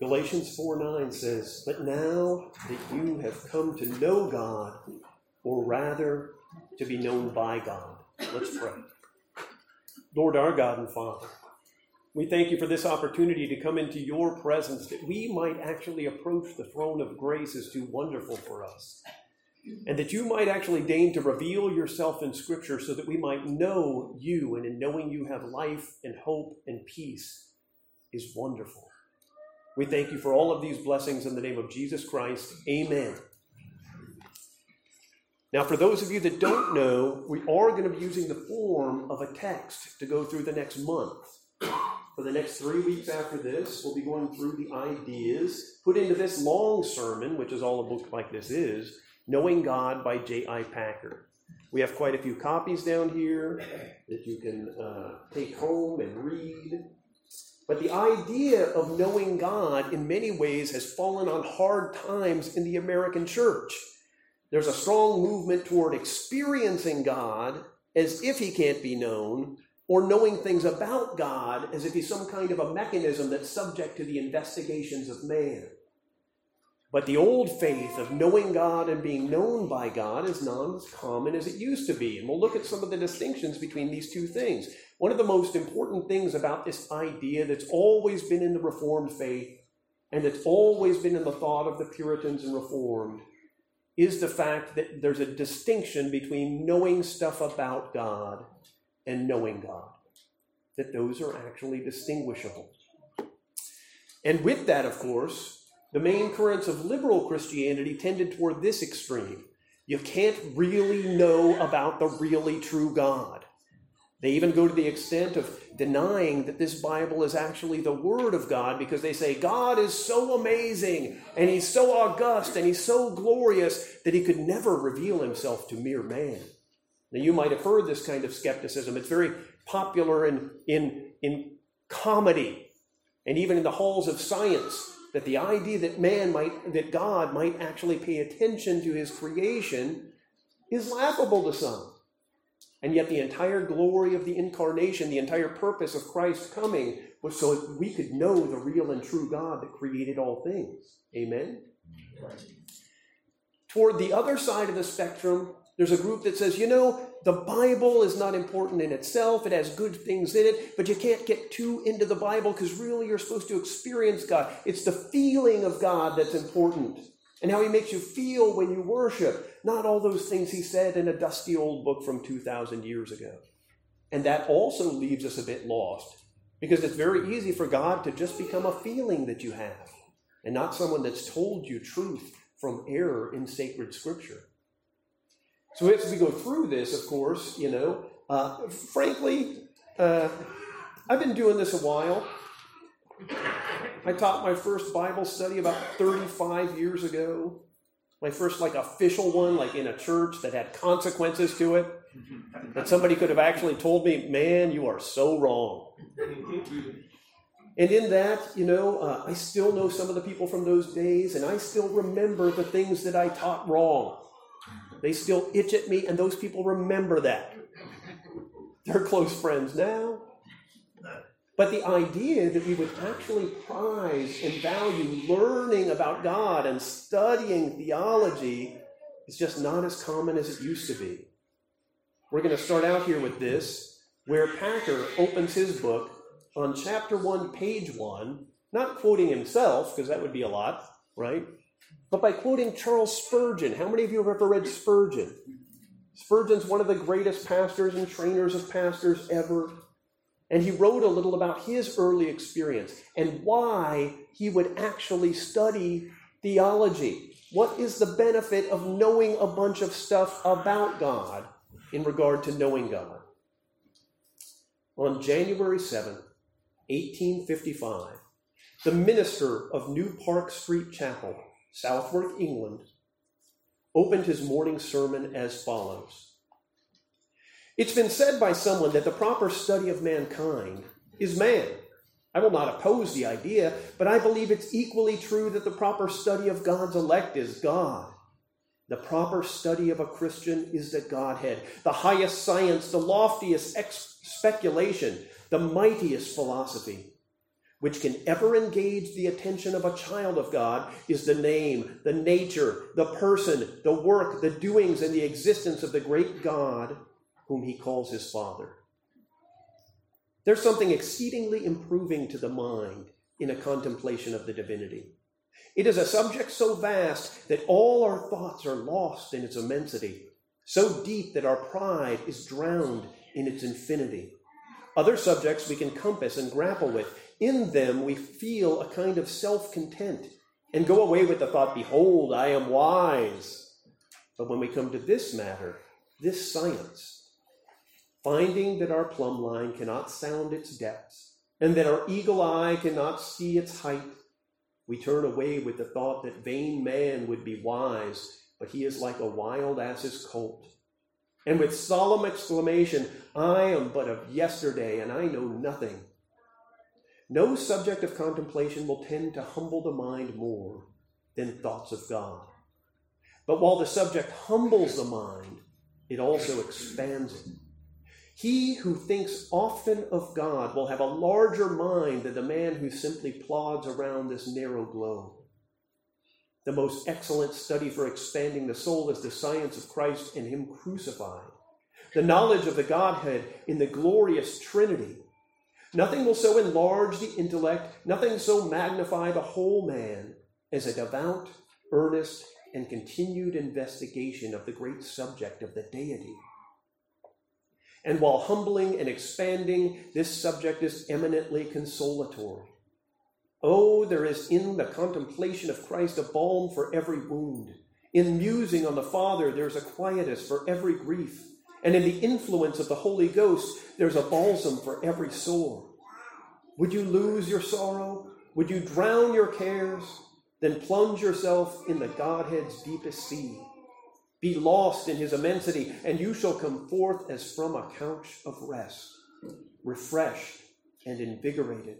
Galatians 4 9 says, But now that you have come to know God, or rather to be known by God, let's pray. Lord our God and Father, we thank you for this opportunity to come into your presence that we might actually approach the throne of grace is too wonderful for us. And that you might actually deign to reveal yourself in Scripture so that we might know you, and in knowing you have life and hope and peace is wonderful. We thank you for all of these blessings in the name of Jesus Christ. Amen. Now, for those of you that don't know, we are going to be using the form of a text to go through the next month. For the next three weeks after this, we'll be going through the ideas put into this long sermon, which is all a book like this is Knowing God by J.I. Packer. We have quite a few copies down here that you can uh, take home and read. But the idea of knowing God in many ways has fallen on hard times in the American church. There's a strong movement toward experiencing God as if he can't be known, or knowing things about God as if he's some kind of a mechanism that's subject to the investigations of man. But the old faith of knowing God and being known by God is not as common as it used to be. And we'll look at some of the distinctions between these two things. One of the most important things about this idea that's always been in the Reformed faith and that's always been in the thought of the Puritans and Reformed is the fact that there's a distinction between knowing stuff about God and knowing God. That those are actually distinguishable. And with that, of course, the main currents of liberal Christianity tended toward this extreme. You can't really know about the really true God. They even go to the extent of denying that this Bible is actually the Word of God because they say God is so amazing and He's so august and He's so glorious that He could never reveal Himself to mere man. Now, you might have heard this kind of skepticism. It's very popular in, in, in comedy and even in the halls of science that the idea that man might, that God might actually pay attention to His creation is laughable to some. And yet, the entire glory of the incarnation, the entire purpose of Christ's coming, was so that we could know the real and true God that created all things. Amen? Right. Toward the other side of the spectrum, there's a group that says, you know, the Bible is not important in itself. It has good things in it, but you can't get too into the Bible because really you're supposed to experience God. It's the feeling of God that's important and how he makes you feel when you worship, not all those things he said in a dusty old book from 2,000 years ago. And that also leaves us a bit lost because it's very easy for God to just become a feeling that you have and not someone that's told you truth from error in sacred scripture. So as we go through this, of course, you know, uh, frankly, uh, I've been doing this a while. I taught my first Bible study about 35 years ago. My first, like, official one, like in a church that had consequences to it. That somebody could have actually told me, man, you are so wrong. And in that, you know, uh, I still know some of the people from those days, and I still remember the things that I taught wrong. They still itch at me, and those people remember that. They're close friends now. But the idea that we would actually prize and value learning about God and studying theology is just not as common as it used to be. We're going to start out here with this, where Packer opens his book on chapter 1, page 1, not quoting himself, because that would be a lot, right? But by quoting Charles Spurgeon. How many of you have ever read Spurgeon? Spurgeon's one of the greatest pastors and trainers of pastors ever. And he wrote a little about his early experience and why he would actually study theology. What is the benefit of knowing a bunch of stuff about God in regard to knowing God? On January 7, 1855, the minister of New Park Street Chapel, Southwark, England, opened his morning sermon as follows it's been said by someone that the proper study of mankind is man. I will not oppose the idea, but I believe it's equally true that the proper study of God's elect is God. The proper study of a Christian is the Godhead, the highest science, the loftiest ex- speculation, the mightiest philosophy. which can ever engage the attention of a child of God is the name, the nature, the person, the work, the doings, and the existence of the great God whom he calls his Father. There's something exceedingly improving to the mind in a contemplation of the divinity. It is a subject so vast that all our thoughts are lost in its immensity, so deep that our pride is drowned in its infinity. Other subjects we can compass and grapple with. In them we feel a kind of self content and go away with the thought, Behold, I am wise. But when we come to this matter, this science, finding that our plumb line cannot sound its depths, and that our eagle eye cannot see its height, we turn away with the thought that vain man would be wise, but he is like a wild ass's colt. And with solemn exclamation, I am but of yesterday, and I know nothing. No subject of contemplation will tend to humble the mind more than thoughts of God. But while the subject humbles the mind, it also expands it. He who thinks often of God will have a larger mind than the man who simply plods around this narrow globe. The most excellent study for expanding the soul is the science of Christ and Him crucified, the knowledge of the Godhead in the glorious Trinity. Nothing will so enlarge the intellect, nothing so magnify the whole man as a devout, earnest, and continued investigation of the great subject of the deity. And while humbling and expanding, this subject is eminently consolatory. Oh, there is in the contemplation of Christ a balm for every wound. In musing on the Father, there's a quietus for every grief. And in the influence of the Holy Ghost, there's a balsam for every sore. Would you lose your sorrow? Would you drown your cares? Then plunge yourself in the Godhead's deepest sea be lost in his immensity, and you shall come forth as from a couch of rest, refreshed and invigorated.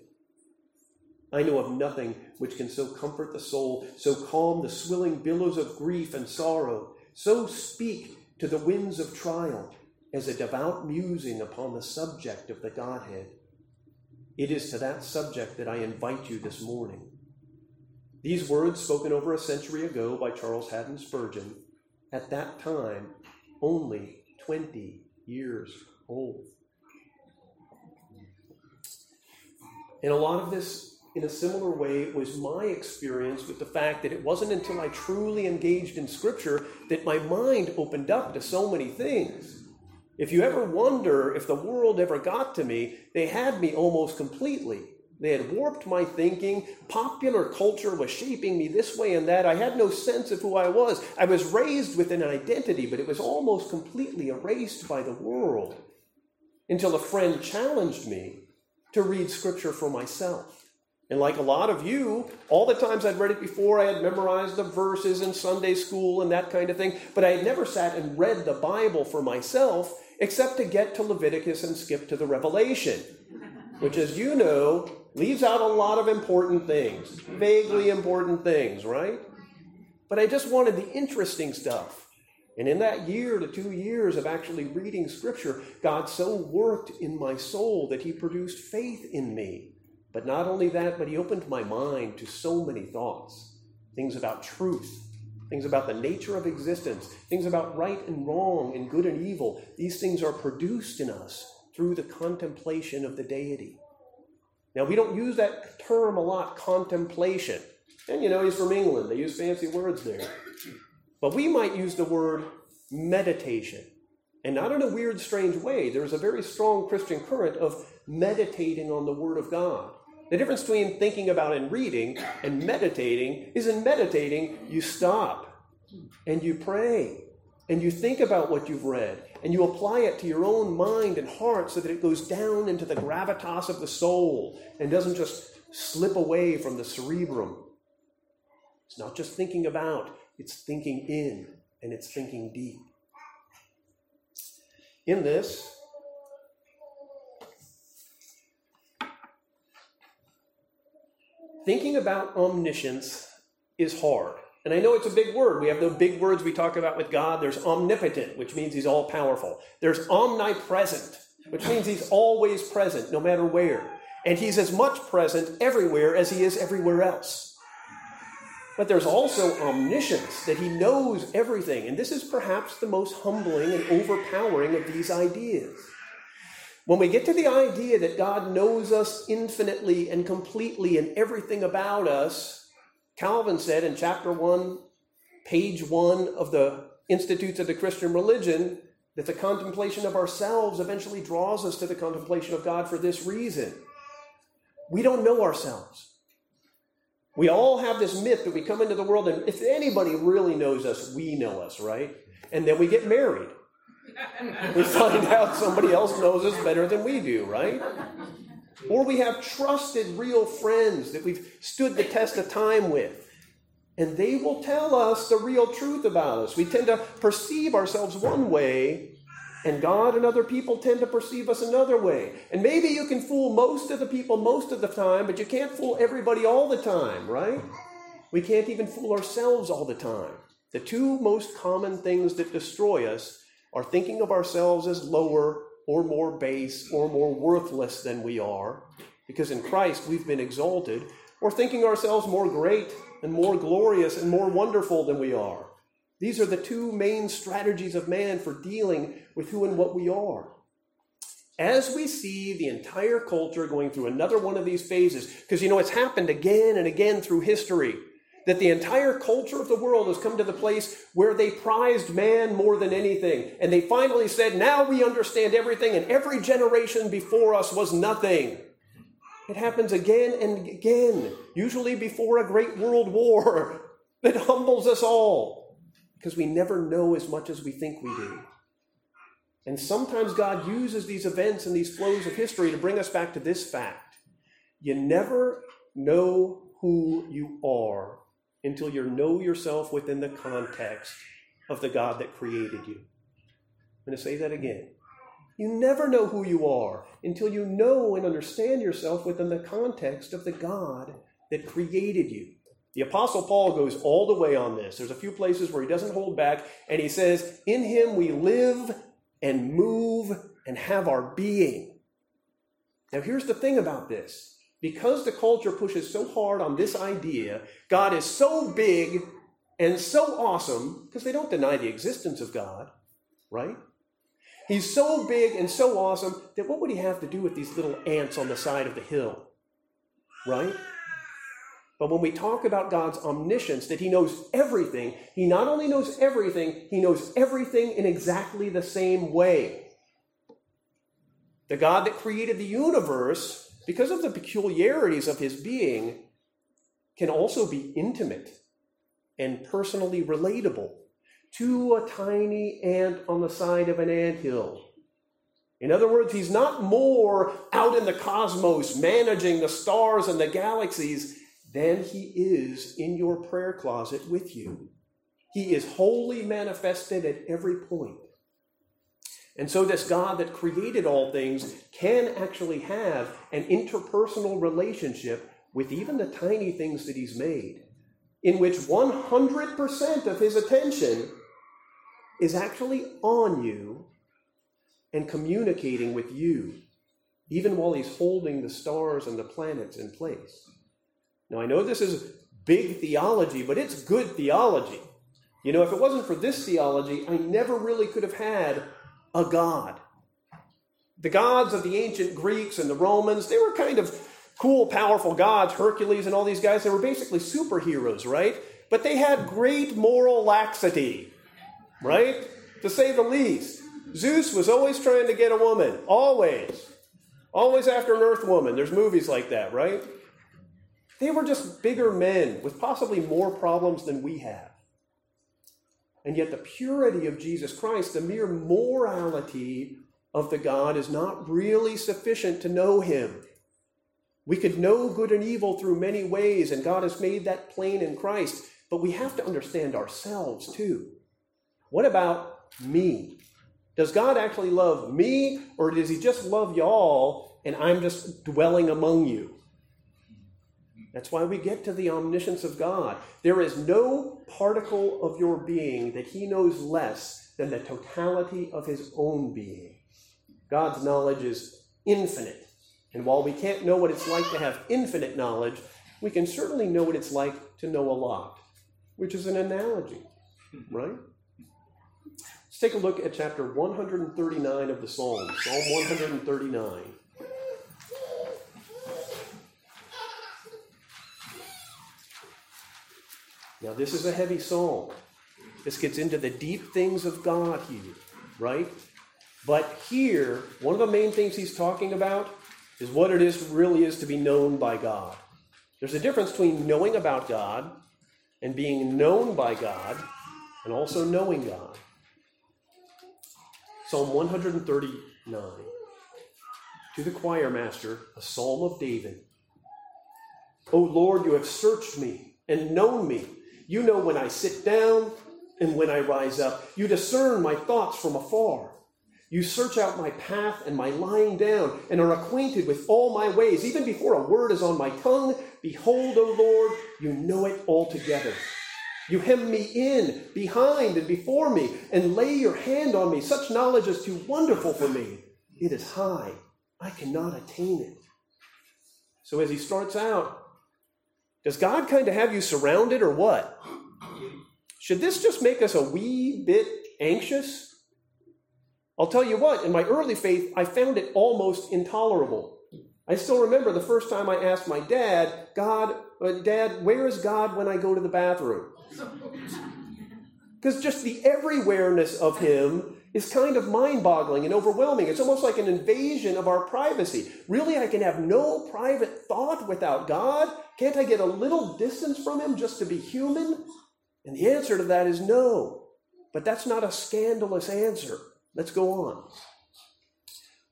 I know of nothing which can so comfort the soul, so calm the swilling billows of grief and sorrow, so speak to the winds of trial as a devout musing upon the subject of the Godhead. It is to that subject that I invite you this morning. These words, spoken over a century ago by Charles Haddon Spurgeon, at that time only 20 years old. And a lot of this, in a similar way, was my experience with the fact that it wasn't until I truly engaged in Scripture that my mind opened up to so many things. If you ever wonder if the world ever got to me, they had me almost completely. They had warped my thinking. Popular culture was shaping me this way and that. I had no sense of who I was. I was raised with an identity, but it was almost completely erased by the world until a friend challenged me to read scripture for myself. And like a lot of you, all the times I'd read it before, I had memorized the verses in Sunday school and that kind of thing, but I had never sat and read the Bible for myself except to get to Leviticus and skip to the Revelation, which, as you know, leaves out a lot of important things, vaguely important things, right? But I just wanted the interesting stuff. And in that year to two years of actually reading Scripture, God so worked in my soul that He produced faith in me. But not only that, but He opened my mind to so many thoughts things about truth, things about the nature of existence, things about right and wrong and good and evil. These things are produced in us through the contemplation of the deity. Now, we don't use that term a lot, contemplation. And you know, he's from England, they use fancy words there. But we might use the word meditation. And not in a weird, strange way. There's a very strong Christian current of meditating on the Word of God. The difference between thinking about and reading and meditating is in meditating, you stop and you pray and you think about what you've read and you apply it to your own mind and heart so that it goes down into the gravitas of the soul and doesn't just slip away from the cerebrum. It's not just thinking about, it's thinking in and it's thinking deep. In this, thinking about omniscience is hard. And I know it's a big word. We have the big words we talk about with God. There's omnipotent, which means he's all powerful. There's omnipresent, which means he's always present, no matter where. And he's as much present everywhere as he is everywhere else. But there's also omniscience, that he knows everything. And this is perhaps the most humbling and overpowering of these ideas. When we get to the idea that God knows us infinitely and completely and everything about us, Calvin said in chapter 1, page 1 of the Institutes of the Christian Religion, that the contemplation of ourselves eventually draws us to the contemplation of God for this reason. We don't know ourselves. We all have this myth that we come into the world, and if anybody really knows us, we know us, right? And then we get married. we find out somebody else knows us better than we do, right? Or we have trusted real friends that we've stood the test of time with. And they will tell us the real truth about us. We tend to perceive ourselves one way, and God and other people tend to perceive us another way. And maybe you can fool most of the people most of the time, but you can't fool everybody all the time, right? We can't even fool ourselves all the time. The two most common things that destroy us are thinking of ourselves as lower or more base or more worthless than we are, because in Christ we've been exalted, or thinking ourselves more great and more glorious and more wonderful than we are. These are the two main strategies of man for dealing with who and what we are. As we see the entire culture going through another one of these phases, because you know it's happened again and again through history, that the entire culture of the world has come to the place where they prized man more than anything. And they finally said, now we understand everything, and every generation before us was nothing. It happens again and again, usually before a great world war that humbles us all because we never know as much as we think we do. And sometimes God uses these events and these flows of history to bring us back to this fact. You never know who you are until you know yourself within the context of the God that created you. I'm going to say that again. You never know who you are until you know and understand yourself within the context of the God that created you. The Apostle Paul goes all the way on this. There's a few places where he doesn't hold back, and he says, In him we live and move and have our being. Now, here's the thing about this because the culture pushes so hard on this idea, God is so big and so awesome, because they don't deny the existence of God, right? He's so big and so awesome that what would he have to do with these little ants on the side of the hill, right? But when we talk about God's omniscience, that He knows everything, He not only knows everything, He knows everything in exactly the same way. The God that created the universe because of the peculiarities of his being, can also be intimate and personally relatable to a tiny ant on the side of an ant hill. In other words, he's not more out in the cosmos managing the stars and the galaxies than he is in your prayer closet with you. He is wholly manifested at every point. And so, this God that created all things can actually have an interpersonal relationship with even the tiny things that He's made, in which 100% of His attention is actually on you and communicating with you, even while He's holding the stars and the planets in place. Now, I know this is big theology, but it's good theology. You know, if it wasn't for this theology, I never really could have had a god. The gods of the ancient Greeks and the Romans, they were kind of cool, powerful gods, Hercules and all these guys. They were basically superheroes, right? But they had great moral laxity, right? To say the least. Zeus was always trying to get a woman, always. Always after an earth woman. There's movies like that, right? They were just bigger men with possibly more problems than we have. And yet, the purity of Jesus Christ, the mere morality of the God, is not really sufficient to know Him. We could know good and evil through many ways, and God has made that plain in Christ. But we have to understand ourselves too. What about me? Does God actually love me, or does He just love y'all and I'm just dwelling among you? That's why we get to the omniscience of God. There is no particle of your being that he knows less than the totality of his own being. God's knowledge is infinite, And while we can't know what it's like to have infinite knowledge, we can certainly know what it's like to know a lot, which is an analogy, right? Let's take a look at chapter 139 of the Psalms, Psalm 139. Now, this is a heavy psalm. This gets into the deep things of God here, right? But here, one of the main things he's talking about is what it is really is to be known by God. There's a difference between knowing about God and being known by God and also knowing God. Psalm 139. To the choir master, a psalm of David. O Lord, you have searched me and known me. You know when I sit down and when I rise up. You discern my thoughts from afar. You search out my path and my lying down, and are acquainted with all my ways. Even before a word is on my tongue, behold, O Lord, you know it altogether. You hem me in, behind, and before me, and lay your hand on me. Such knowledge is too wonderful for me. It is high. I cannot attain it. So as he starts out, does God kind of have you surrounded or what? Should this just make us a wee bit anxious? I'll tell you what, in my early faith, I found it almost intolerable. I still remember the first time I asked my dad, God, uh, Dad, where is God when I go to the bathroom? Because just the everywhereness of Him is kind of mind boggling and overwhelming. It's almost like an invasion of our privacy. Really, I can have no private thought without God? Can't I get a little distance from Him just to be human? And the answer to that is no. But that's not a scandalous answer. Let's go on.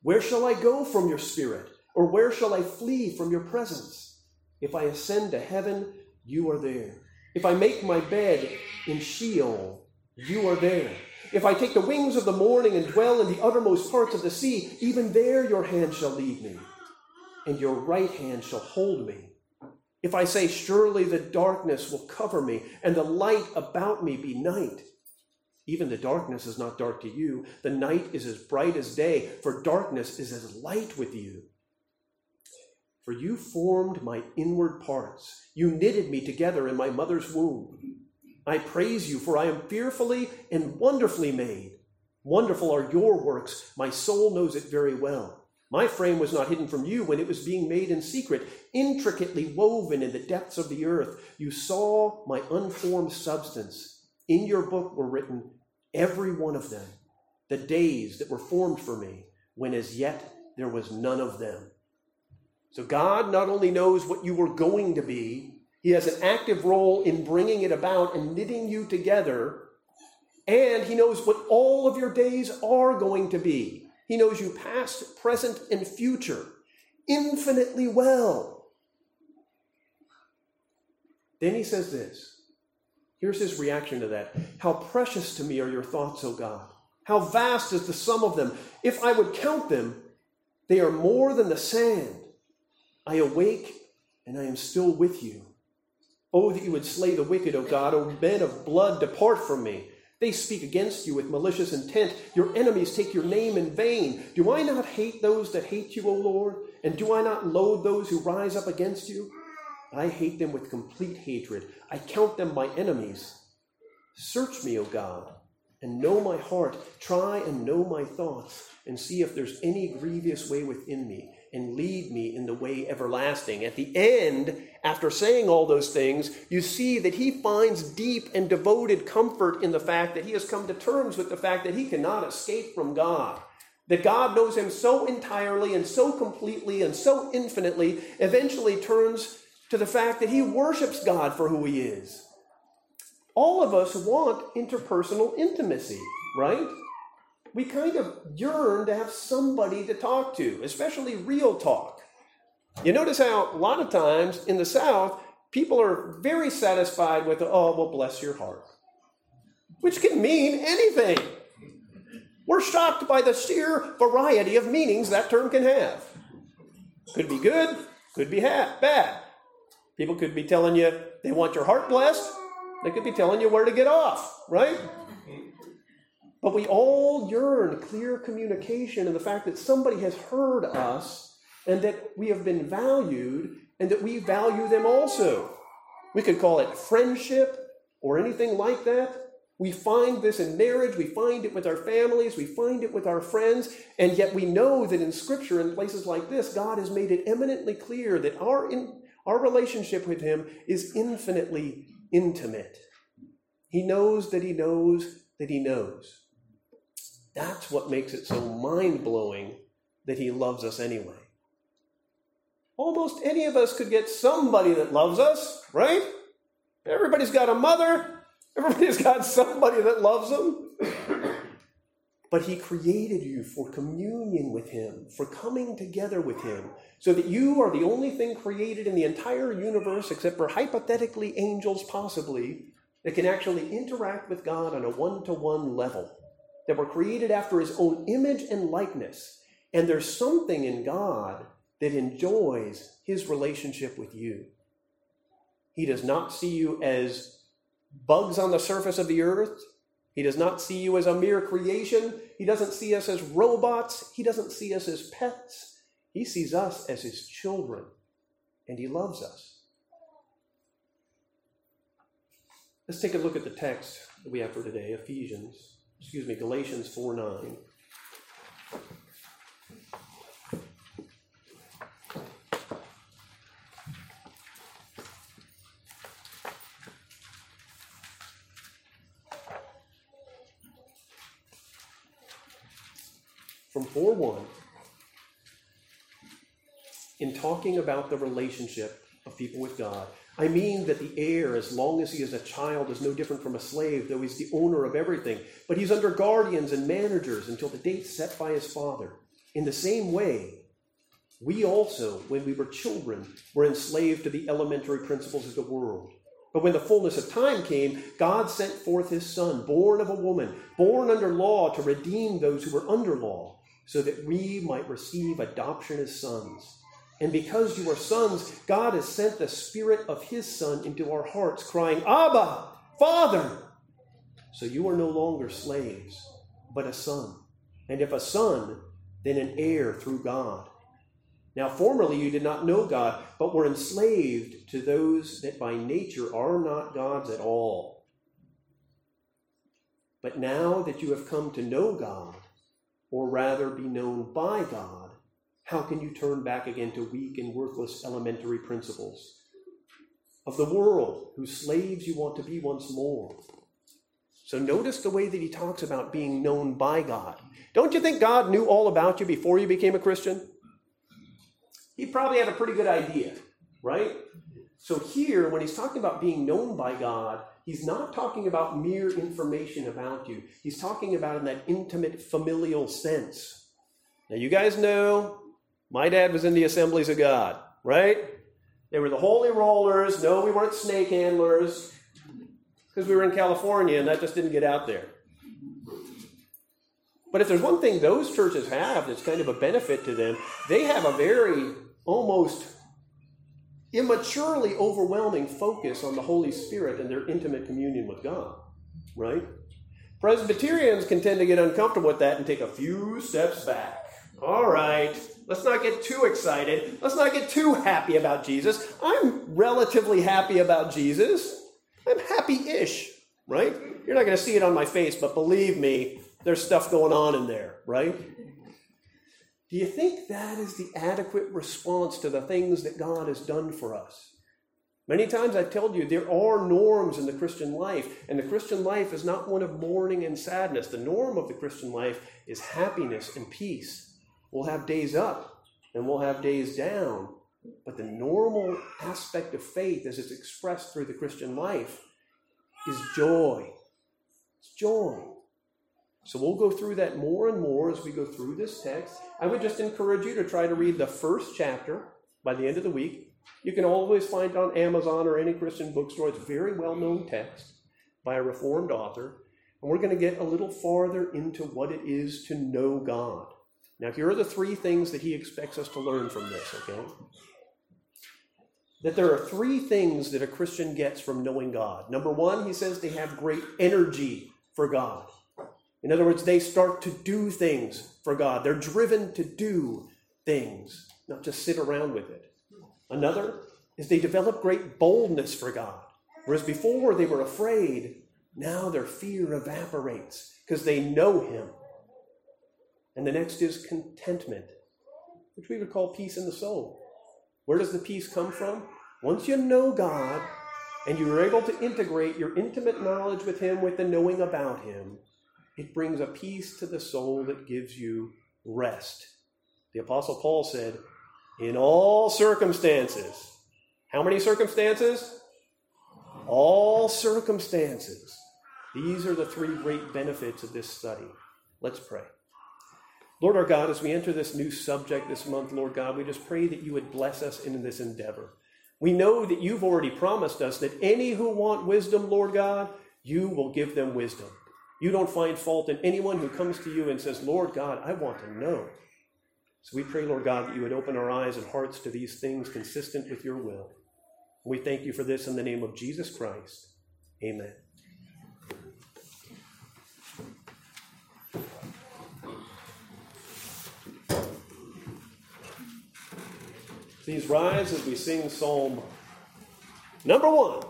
Where shall I go from your spirit? Or where shall I flee from your presence? If I ascend to heaven, you are there. If I make my bed in Sheol, you are there. If I take the wings of the morning and dwell in the uttermost parts of the sea, even there your hand shall lead me, and your right hand shall hold me. If I say, Surely the darkness will cover me, and the light about me be night, even the darkness is not dark to you. The night is as bright as day, for darkness is as light with you. For you formed my inward parts. You knitted me together in my mother's womb. I praise you, for I am fearfully and wonderfully made. Wonderful are your works. My soul knows it very well. My frame was not hidden from you when it was being made in secret, intricately woven in the depths of the earth. You saw my unformed substance. In your book were written every one of them, the days that were formed for me, when as yet there was none of them. So God not only knows what you were going to be, He has an active role in bringing it about and knitting you together, and He knows what all of your days are going to be. He knows you past, present, and future infinitely well. Then He says this Here's his reaction to that. How precious to me are your thoughts, O God. How vast is the sum of them. If I would count them, they are more than the sand. I awake and I am still with you. Oh, that you would slay the wicked, O God. O men of blood, depart from me. They speak against you with malicious intent. Your enemies take your name in vain. Do I not hate those that hate you, O Lord? And do I not loathe those who rise up against you? I hate them with complete hatred. I count them my enemies. Search me, O God, and know my heart. Try and know my thoughts, and see if there's any grievous way within me, and lead me in the way everlasting. At the end, after saying all those things, you see that he finds deep and devoted comfort in the fact that he has come to terms with the fact that he cannot escape from God that God knows him so entirely and so completely and so infinitely, eventually turns to the fact that he worships God for who he is. All of us want interpersonal intimacy, right? We kind of yearn to have somebody to talk to, especially real talk. You notice how a lot of times in the South, people are very satisfied with, oh, well, bless your heart, which can mean anything. We're shocked by the sheer variety of meanings that term can have. Could be good, could be bad. People could be telling you they want your heart blessed. They could be telling you where to get off, right? But we all yearn clear communication and the fact that somebody has heard us and that we have been valued and that we value them also. We could call it friendship or anything like that. We find this in marriage, we find it with our families, we find it with our friends, and yet we know that in Scripture, in places like this, God has made it eminently clear that our, in, our relationship with Him is infinitely intimate. He knows that He knows that He knows. That's what makes it so mind blowing that He loves us anyway. Almost any of us could get somebody that loves us, right? Everybody's got a mother, everybody's got somebody that loves them. But He created you for communion with Him, for coming together with Him, so that you are the only thing created in the entire universe, except for hypothetically angels, possibly, that can actually interact with God on a one to one level, that were created after His own image and likeness. And there's something in God that enjoys His relationship with you. He does not see you as bugs on the surface of the earth. He does not see you as a mere creation. He doesn't see us as robots. He doesn't see us as pets. He sees us as his children, and he loves us. Let's take a look at the text that we have for today Ephesians, excuse me, Galatians 4 9. From 4 1, in talking about the relationship of people with God, I mean that the heir, as long as he is a child, is no different from a slave, though he's the owner of everything. But he's under guardians and managers until the date set by his father. In the same way, we also, when we were children, were enslaved to the elementary principles of the world. But when the fullness of time came, God sent forth his Son, born of a woman, born under law, to redeem those who were under law, so that we might receive adoption as sons. And because you are sons, God has sent the Spirit of His Son into our hearts, crying, Abba, Father! So you are no longer slaves, but a son. And if a son, then an heir through God. Now, formerly you did not know God, but were enslaved to those that by nature are not God's at all. But now that you have come to know God, or rather be known by God, how can you turn back again to weak and worthless elementary principles of the world, whose slaves you want to be once more? So notice the way that he talks about being known by God. Don't you think God knew all about you before you became a Christian? He probably had a pretty good idea, right? So here, when he's talking about being known by God, he's not talking about mere information about you. He's talking about in that intimate familial sense. Now, you guys know my dad was in the assemblies of God, right? They were the holy rollers. No, we weren't snake handlers because we were in California and that just didn't get out there. But if there's one thing those churches have that's kind of a benefit to them, they have a very almost immaturely overwhelming focus on the Holy Spirit and their intimate communion with God, right? Presbyterians can tend to get uncomfortable with that and take a few steps back. All right, let's not get too excited. Let's not get too happy about Jesus. I'm relatively happy about Jesus. I'm happy ish, right? You're not going to see it on my face, but believe me, there's stuff going on in there, right? Do you think that is the adequate response to the things that God has done for us? Many times I've told you there are norms in the Christian life, and the Christian life is not one of mourning and sadness. The norm of the Christian life is happiness and peace. We'll have days up and we'll have days down. But the normal aspect of faith, as it's expressed through the Christian life, is joy. It's joy. So we'll go through that more and more as we go through this text. I would just encourage you to try to read the first chapter by the end of the week. You can always find it on Amazon or any Christian bookstore. It's a very well known text by a Reformed author. And we're going to get a little farther into what it is to know God. Now, here are the three things that he expects us to learn from this, okay? That there are three things that a Christian gets from knowing God. Number one, he says they have great energy for God. In other words, they start to do things for God. They're driven to do things. not just sit around with it. Another is they develop great boldness for God. Whereas before they were afraid, now their fear evaporates because they know Him. And the next is contentment, which we would call peace in the soul. Where does the peace come from? Once you know God and you're able to integrate your intimate knowledge with Him with the knowing about Him, it brings a peace to the soul that gives you rest. The Apostle Paul said, In all circumstances, how many circumstances? All circumstances. These are the three great benefits of this study. Let's pray. Lord our God, as we enter this new subject this month, Lord God, we just pray that you would bless us in this endeavor. We know that you've already promised us that any who want wisdom, Lord God, you will give them wisdom. You don't find fault in anyone who comes to you and says, Lord God, I want to know. So we pray, Lord God, that you would open our eyes and hearts to these things consistent with your will. We thank you for this in the name of Jesus Christ. Amen. Please rise as we sing Psalm number one.